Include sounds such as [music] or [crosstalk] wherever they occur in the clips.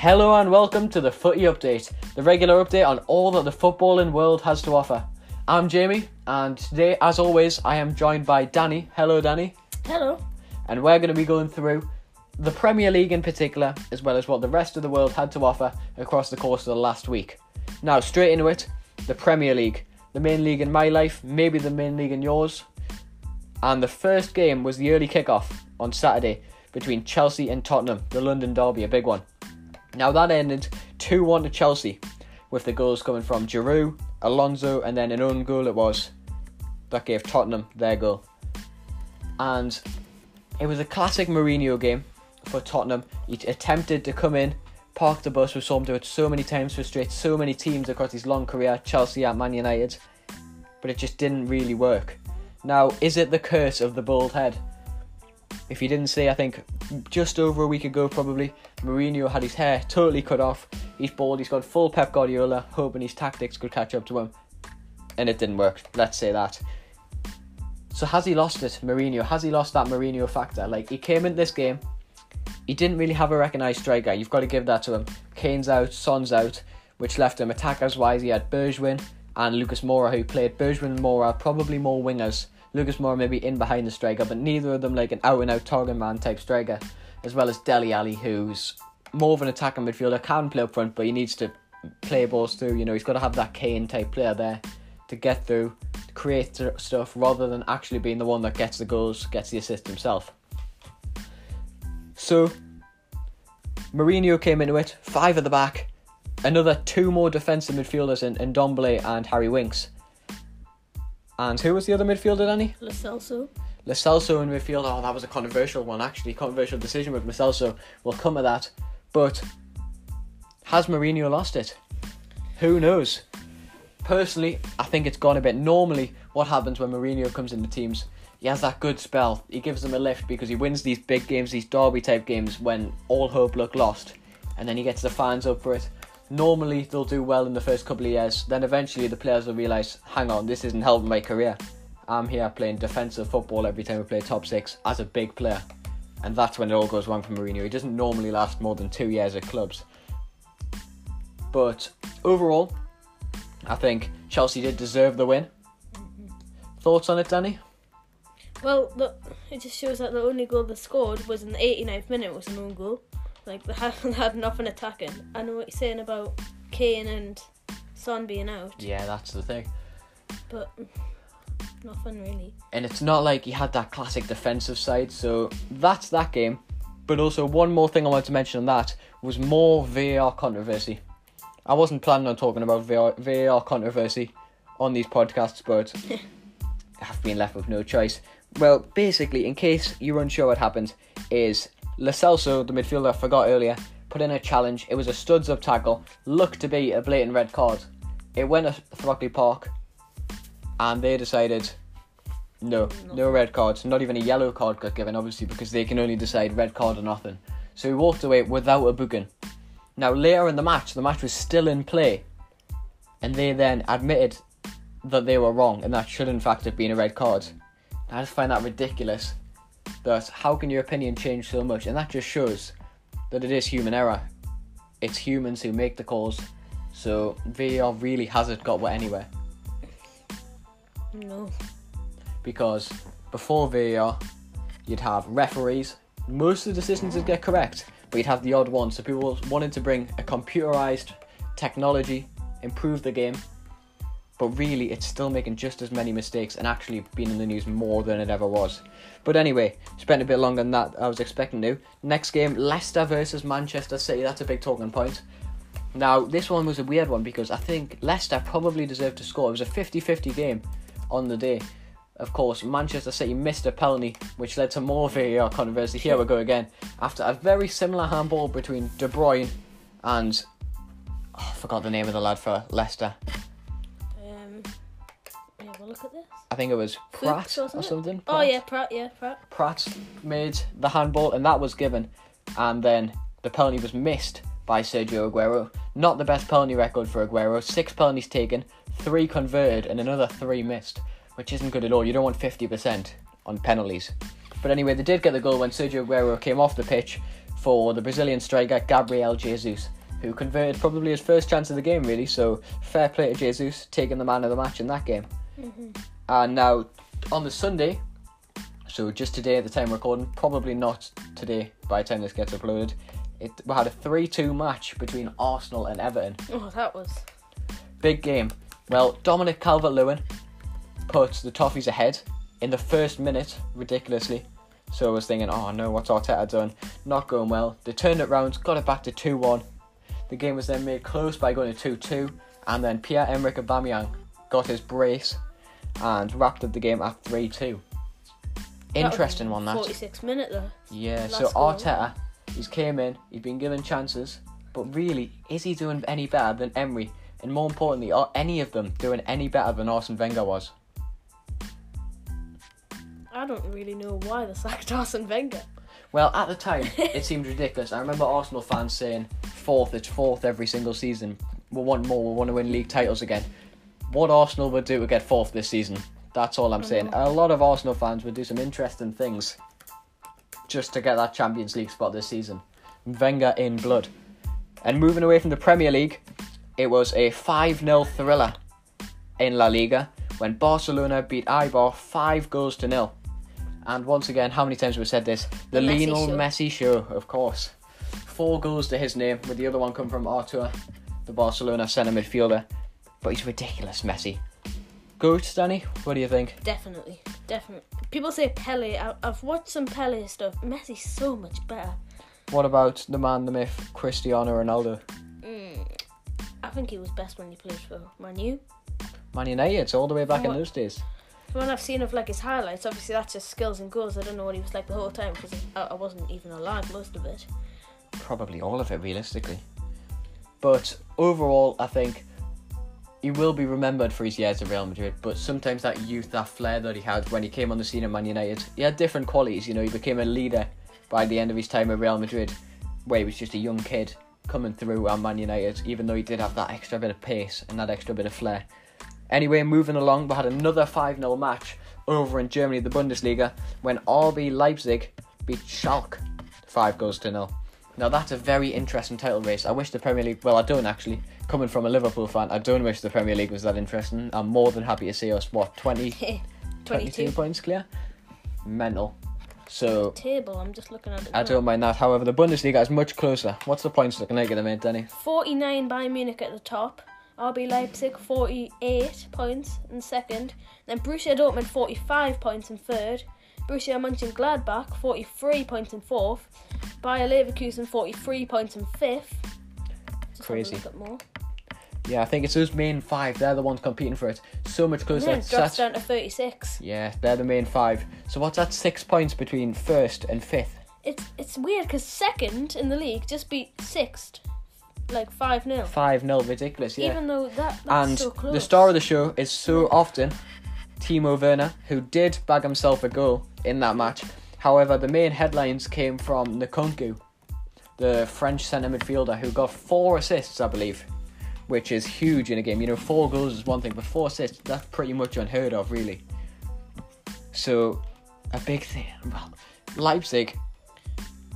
Hello and welcome to the Footy Update, the regular update on all that the footballing world has to offer. I'm Jamie, and today, as always, I am joined by Danny. Hello, Danny. Hello. And we're going to be going through the Premier League in particular, as well as what the rest of the world had to offer across the course of the last week. Now, straight into it the Premier League, the main league in my life, maybe the main league in yours. And the first game was the early kickoff on Saturday between Chelsea and Tottenham, the London Derby, a big one. Now that ended 2 1 to Chelsea, with the goals coming from Giroud, Alonso, and then an own goal it was that gave Tottenham their goal. And it was a classic Mourinho game for Tottenham. He attempted to come in, park the bus, we've saw him do it so many times, frustrate so many teams across his long career, Chelsea at Man United, but it just didn't really work. Now, is it the curse of the bald head? If you didn't see, I think just over a week ago, probably, Mourinho had his hair totally cut off. He's bald, he's got full Pep Guardiola, hoping his tactics could catch up to him. And it didn't work, let's say that. So has he lost it, Mourinho? Has he lost that Mourinho factor? Like, he came in this game, he didn't really have a recognised striker. You've got to give that to him. Kane's out, Son's out, which left him attackers wise. He had Bergwijn and Lucas Moura, who played Bergwijn and Moura, probably more wingers. Lucas Moura maybe in behind the striker, but neither of them like an out and out target man type striker, as well as Dele Alli, who's more of an attacking midfielder, can play up front, but he needs to play balls through. You know, he's got to have that Kane type player there to get through, to create stuff, rather than actually being the one that gets the goals, gets the assist himself. So, Mourinho came into it, five at the back, another two more defensive midfielders in, in Ndombele and Harry Winks. And who was the other midfielder, Danny? Lo Celso. Lo Celso in midfield. Oh, that was a controversial one, actually. Controversial decision with Lo Celso. We'll come to that. But has Mourinho lost it? Who knows? Personally, I think it's gone a bit. Normally, what happens when Mourinho comes into teams, he has that good spell. He gives them a lift because he wins these big games, these derby type games when all hope look lost. And then he gets the fans up for it. Normally, they'll do well in the first couple of years. Then eventually, the players will realise, hang on, this isn't helping my career. I'm here playing defensive football every time we play top six as a big player. And that's when it all goes wrong for Mourinho. He doesn't normally last more than two years at clubs. But overall, I think Chelsea did deserve the win. Thoughts on it, Danny? Well, the, it just shows that the only goal they scored was in the 89th minute was an own goal. Like they had, [laughs] they had nothing attacking. I know what you're saying about Kane and Son being out, Yeah, that's the thing. but nothing really. And it's not like he had that classic defensive side, so that's that game. But also, one more thing I wanted to mention on that was more VAR controversy. I wasn't planning on talking about VAR, VAR controversy on these podcasts, but [laughs] I've been left with no choice. Well, basically, in case you're unsure what happened, is Lo Celso, the midfielder I forgot earlier, put in a challenge. It was a studs up tackle, looked to be a blatant red card. It went at Stockley Park, and they decided no, no red cards, not even a yellow card got given, obviously, because they can only decide red card or nothing. So he walked away without a booking. Now, later in the match, the match was still in play, and they then admitted that they were wrong, and that should in fact have been a red card. I just find that ridiculous. That how can your opinion change so much? And that just shows that it is human error. It's humans who make the calls, so VAR really hasn't got what anywhere No. because before VAR, you'd have referees. Most of the decisions would get correct, but you'd have the odd ones. So people wanted to bring a computerized technology, improve the game, but really it's still making just as many mistakes and actually being in the news more than it ever was. But anyway, spent a bit longer than that I was expecting to. Next game, Leicester versus Manchester City. That's a big talking point. Now, this one was a weird one because I think Leicester probably deserved to score. It was a 50 50 game on the day. Of course, Manchester City missed a penalty, which led to more VAR uh, controversy. Here we go again. After a very similar handball between De Bruyne and. Oh, I forgot the name of the lad for Leicester. Look at this. I think it was Praet Fuchs, or wasn't it? something. Oh yeah, Praet. Yeah, Praet. Praet made the handball, and that was given. And then the penalty was missed by Sergio Aguero. Not the best penalty record for Aguero. Six penalties taken, three converted, and another three missed, which isn't good at all. You don't want 50% on penalties. But anyway, they did get the goal when Sergio Aguero came off the pitch, for the Brazilian striker Gabriel Jesus, who converted probably his first chance of the game, really. So fair play to Jesus, taking the man of the match in that game. Mm-hmm. And now on the Sunday, so just today at the time recording, probably not today by the time this gets uploaded, it we had a 3 2 match between Arsenal and Everton. Oh, that was. Big game. Well, Dominic Calvert Lewin put the Toffees ahead in the first minute, ridiculously. So I was thinking, oh no, what's Arteta done? Not going well. They turned it round, got it back to 2 1. The game was then made close by going to 2 2, and then Pierre Emerick Aubameyang got his brace and wrapped up the game at 3 2. Interesting one, that. 46 minute though. Yeah, Last so goal. Arteta, he's came in, he's been given chances, but really, is he doing any better than Emery? And more importantly, are any of them doing any better than Arsene Wenger was? I don't really know why they sacked [laughs] Arsene Wenger. Well, at the time, [laughs] it seemed ridiculous. I remember Arsenal fans saying, fourth, it's fourth every single season. We want more, we want to win league titles again. What Arsenal would do to get fourth this season, that's all I'm saying. A lot of Arsenal fans would do some interesting things just to get that Champions League spot this season. Wenger in blood. And moving away from the Premier League, it was a 5 0 thriller in La Liga when Barcelona beat Eibar 5 goals to nil. And once again, how many times have we said this? The, The Messi Lionel show. Messi show, of course. Four goals to his name, with the other one coming from Arthur, the Barcelona centre midfielder. But he's ridiculous, Messi. Good, Danny? What do you think? Definitely, definitely. People say Pele. I, I've watched some Pele stuff. Messi's so much better. What about the man, the myth, Cristiano Ronaldo? Mm, I think he was best when he played for Man U. Man United, all the way back in those days. From what I've seen of like his highlights, obviously that's just skills and goals. I don't know what he was like the whole time because I, I wasn't even alive most of it. Probably all of it, realistically. But overall, I think he will be remembered for his years at Real Madrid. But sometimes that youth, that flair that he had when he came on the scene at Man United, he had different qualities. You know, he became a leader by the end of his time at Real Madrid, where he was just a young kid coming through at Man United, even though he did have that extra bit of pace and that extra bit of flair. Anyway, moving along, we had another 5 0 match over in Germany, the Bundesliga, when RB Leipzig beat Schalke 5 goals to nil. Now, that's a very interesting title race. I wish the Premier League, well, I don't actually. Coming from a Liverpool fan, I don't wish the Premier League was that interesting. I'm more than happy to see us, what, 20, [laughs] 22 22 points clear? Mental. So, table. I'm just looking at it. I now. don't mind that. However, the Bundesliga is much closer. What's the points looking like at the minute, Danny? 49 Bayern Munich at the top. RB Leipzig 48 points in second. Then Borussia Dortmund 45 points in third. Borussia Mönchengladbach 43 points in fourth. Bayer Leverkusen 43 points in fifth. Just Crazy. Yeah, I think it's those main five. They're the ones competing for it. So much closer. Yeah, It's drops that- down to 36. Yeah, they're the main five. So what's that? Six points between first and fifth. It's it's weird because second in the league just beat sixth, like 5 0. Five nil, ridiculous. Yeah. Even though that, that's and so close. the star of the show is so often Timo Werner, who did bag himself a goal in that match. However, the main headlines came from Nkunku, the French centre midfielder, who got four assists, I believe, which is huge in a game. You know, four goals is one thing, but four assists, that's pretty much unheard of, really. So, a big thing. Well, Leipzig,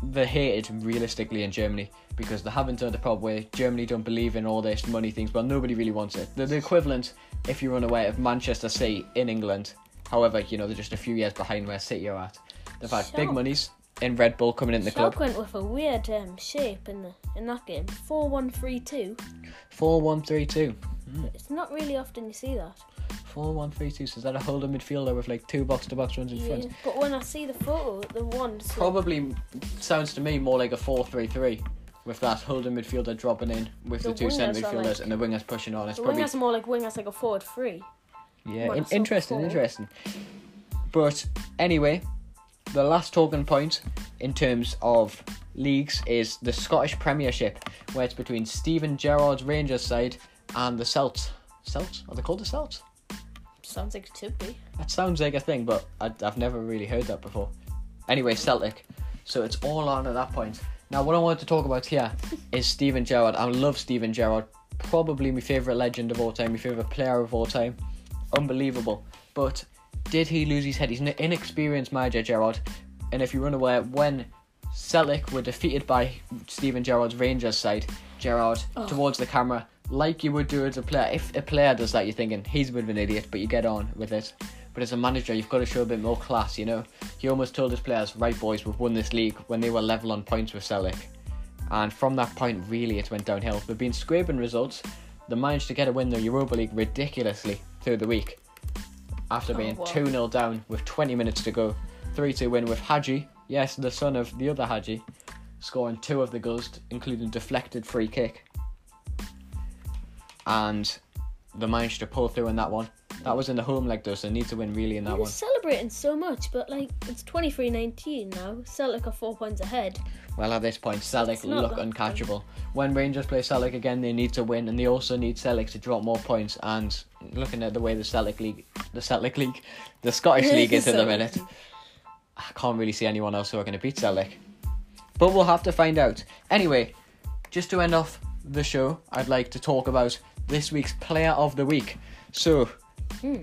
they're hated realistically in Germany because they haven't done the proper way. Germany don't believe in all this money things, but nobody really wants it. They're the equivalent, if you run away, of Manchester City in England. However, you know, they're just a few years behind where City are at. They've had big monies in Red Bull coming in the Schalke club. went with a weird um, shape in the in that game. 4 1 3 2. 4 1 3 2. It's not really often you see that. 4 1 3 2. So is that a holding midfielder with like two box to box runs in Yeah. front? But when I see the photo, the one. Probably sounds to me more like a 4 3 3. With that holding midfielder dropping in with the, The two centre midfielders like- and the wingers pushing on. It's The probably wingers are more like wingers, like a forward three. Yeah, in- interesting, cool. interesting. But anyway, the last talking point in terms of leagues is the Scottish Premiership, where it's between Steven Gerrard's Rangers side and the Celts. Celts? Are they called the Celts? Sounds like it should be. That sounds like a thing, but I, I've never really heard that before. Anyway, Celtic. So it's all on at that point. Now, what I wanted to talk about here is Steven Gerrard. I love Steven Gerrard. Probably my favourite legend of all time, my favourite player of all time. Unbelievable. But did he lose his head? He's an inexperienced manager, Gerrard. And if you're unaware, when Celtic were defeated by Steven Gerrard's Rangers side. Gerrard Oh. towards the camera, like you would do as a player. If a player does that, you're thinking he's a bit of an idiot, but you get on with it. But as a manager, you've got to show a bit more class, you know. He almost told his players, "Right, boys, we've won this league." When they were level on points with Celtic, and from that point, really, it went downhill. They've been scraping results. They managed to get a win in the Europa League ridiculously through the week after Oh, being wow. 2 0 down with 20 minutes to go. 3 2 win with Hagi, yes, the son of the other Hagi, scoring two of the goals, including deflected free kick. And they managed to pull through in that one. That was in the home leg though, so they need to win really in that one. celebrating so much, but like it's 23-19 now. Celtic are four points ahead. Well, at this point, Celtic look uncatchable. When Rangers play Celtic again, they need to win, and they also need Celtic to drop more points. And looking at the way the Celtic League, the Celtic League, the Scottish [laughs] League is in the minute, I can't really see anyone else who are going to beat Celtic. But we'll have to find out. Anyway, just to end off the show, I'd like to talk about this week's Player of the Week. So, Hmm.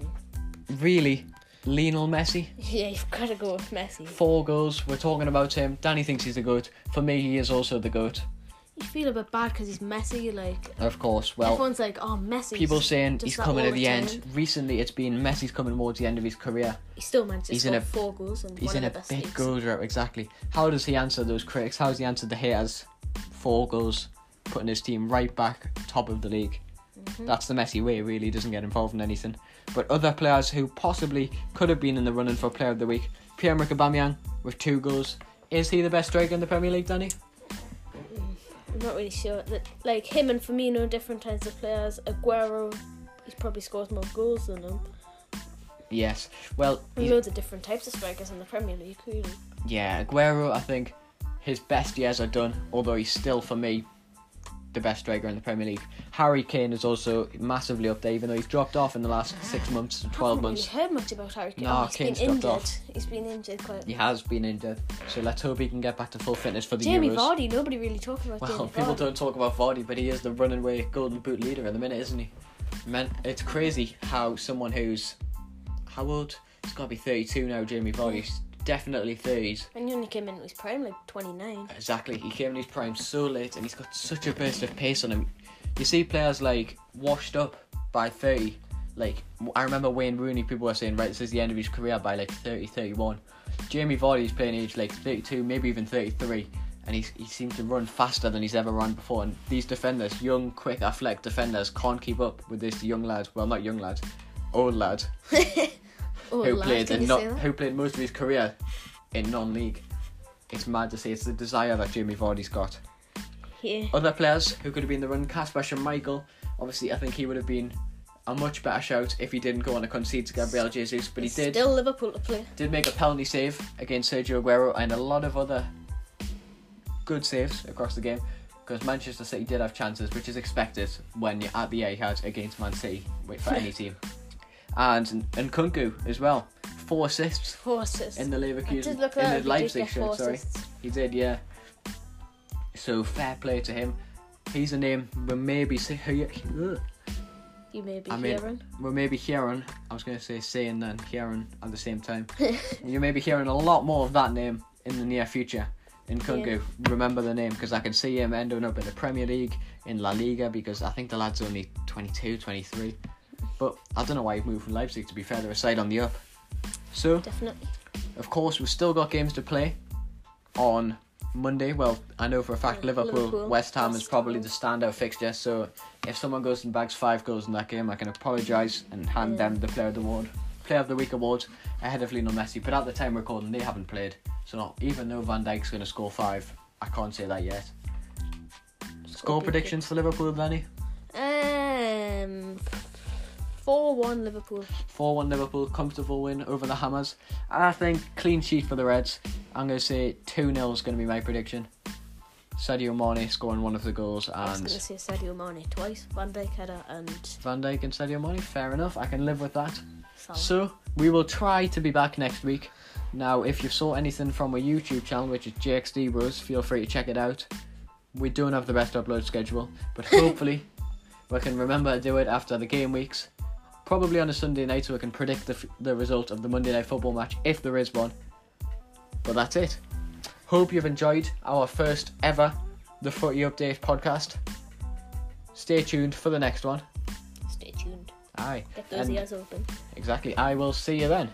really, Lionel Messi. [laughs] Yeah, you've got to go with Messi. Four goals. We're talking about him. Danny thinks he's the goat. For me, he is also the goat. You feel a bit bad because he's Messi. Like Of course. Well, everyone's like, "Oh, Messi." people saying he's coming at the time. end. Recently, it's been Messi's coming towards the end of his career. He still managed to He's score in a- four goals and He's in a best big leagues. goal drought. Exactly. How does he answer those critics? How does he answer the haters? Four goals, putting his team right back top of the league. Mm-hmm. That's the Messi way. Really He doesn't get involved in anything. But other players who possibly could have been in the running for Player of the Week: Pierre-Emerick Aubameyang with two goals. Is he the best striker in the Premier League, Danny? I'm not really sure. That like him and Firmino, are different types of players. Aguero, he's probably scores more goals than them. Yes. Well, There's loads of different types of strikers in the Premier League. Really. Yeah, Aguero, I think his best years are done, although he's still, for me, the best striker in the Premier League. Harry Kane is also massively up there, even though he's dropped off in the last six months 12 I haven't months. really heard much about Harry Kane. No, oh, he's Kane's been dropped injured. off. He's been injured quite. He has been injured, so let's hope he can get back to full fitness for the Jamie Euros. Vardy. Nobody really talking about Well, Jamie people Vardy. don't talk about Vardy, but he is the running away Golden Boot leader at the minute, isn't he? Man, it's crazy how someone who's how old? He's got to be 32 now. Jamie Vardy's definitely 30s. And he only came in his prime like 29. Exactly. He came in his prime so late and he's got such a burst of pace on him. You see players like washed up by 30. Like, I remember Wayne Rooney, people were saying, right, this is the end of his career by like 30, 31. Jamie Vardy's playing age like 32, maybe even 33. And he's, he seems to run faster than he's ever run before. And these defenders, young, quick, athletic defenders, can't keep up with this young lad. Well, not young lad, old lad [laughs] Oh, who played in not, who played most of his career in non-league. It's mad to see. It's the desire that Jamie Vardy's got. Yeah. Other players who could have been the run, Kasper Schmeichel. Obviously, I think he would have been a much better shout if he didn't go on a concede to Gabriel Jesus, but he did. Still Liverpool to play. Did make a penalty save against Sergio Aguero and a lot of other good saves across the game. Because Manchester City did have chances, which is expected when you're at the Etihad against Man City wait, for any [laughs] team. And Nkunku as well, four assists Four assists. in the Leverkusen look in the. Leipzig shirt. Sorry, assists. he did, yeah. So fair play to him. He's a name we maybe see, ugh, You may be I mean- hearing. we may be hearing. I was going to say saying then hearing at the same time. [laughs] you may be hearing a lot more of that name in the near future. Nkunku, remember the name because I can see him ending up in the Premier League, in La Liga because I think the lad's only 22, 23. But I don't know why he moved from Leipzig to be further aside on the up. So Definitely. of course, we've still got games to play on Monday. Well, I know for a fact Yeah, Liverpool, Liverpool, West Ham is probably the standout fixture. So if someone goes and bags five goals in that game, I can apologise and hand Yeah. them the Player of the Award, Player of the Week award ahead of Lionel Messi. But at the time we're recording, they haven't played. So even though Van Dijk's going to score five, I can't say that yet. Score predictions for Liverpool, Danny? Four one Liverpool. 4 1 Liverpool, comfortable win over the Hammers. I think clean sheet for the Reds. I'm going to say 2 0 is going to be my prediction. Sadio Mane scoring one of the goals And I was going to say Sadio Mane twice. Van Dijk header and Van Dijk and Sadio Mane. Fair enough, I can live with that. Salah. So, we will try to be back next week. Now, if you saw anything from our YouTube channel, which is JXD Bros, feel free to check it out. We don't have the best upload schedule, but [laughs] hopefully we can remember to do it after the game weeks. Probably on a Sunday night so we can predict the, f- the result of the Monday night football match if there is one. But that's it. Hope you've enjoyed our first ever The Footy Update podcast. Stay tuned for the next one. Stay tuned. Aye. Get those And- ears open. Exactly. I will see you then.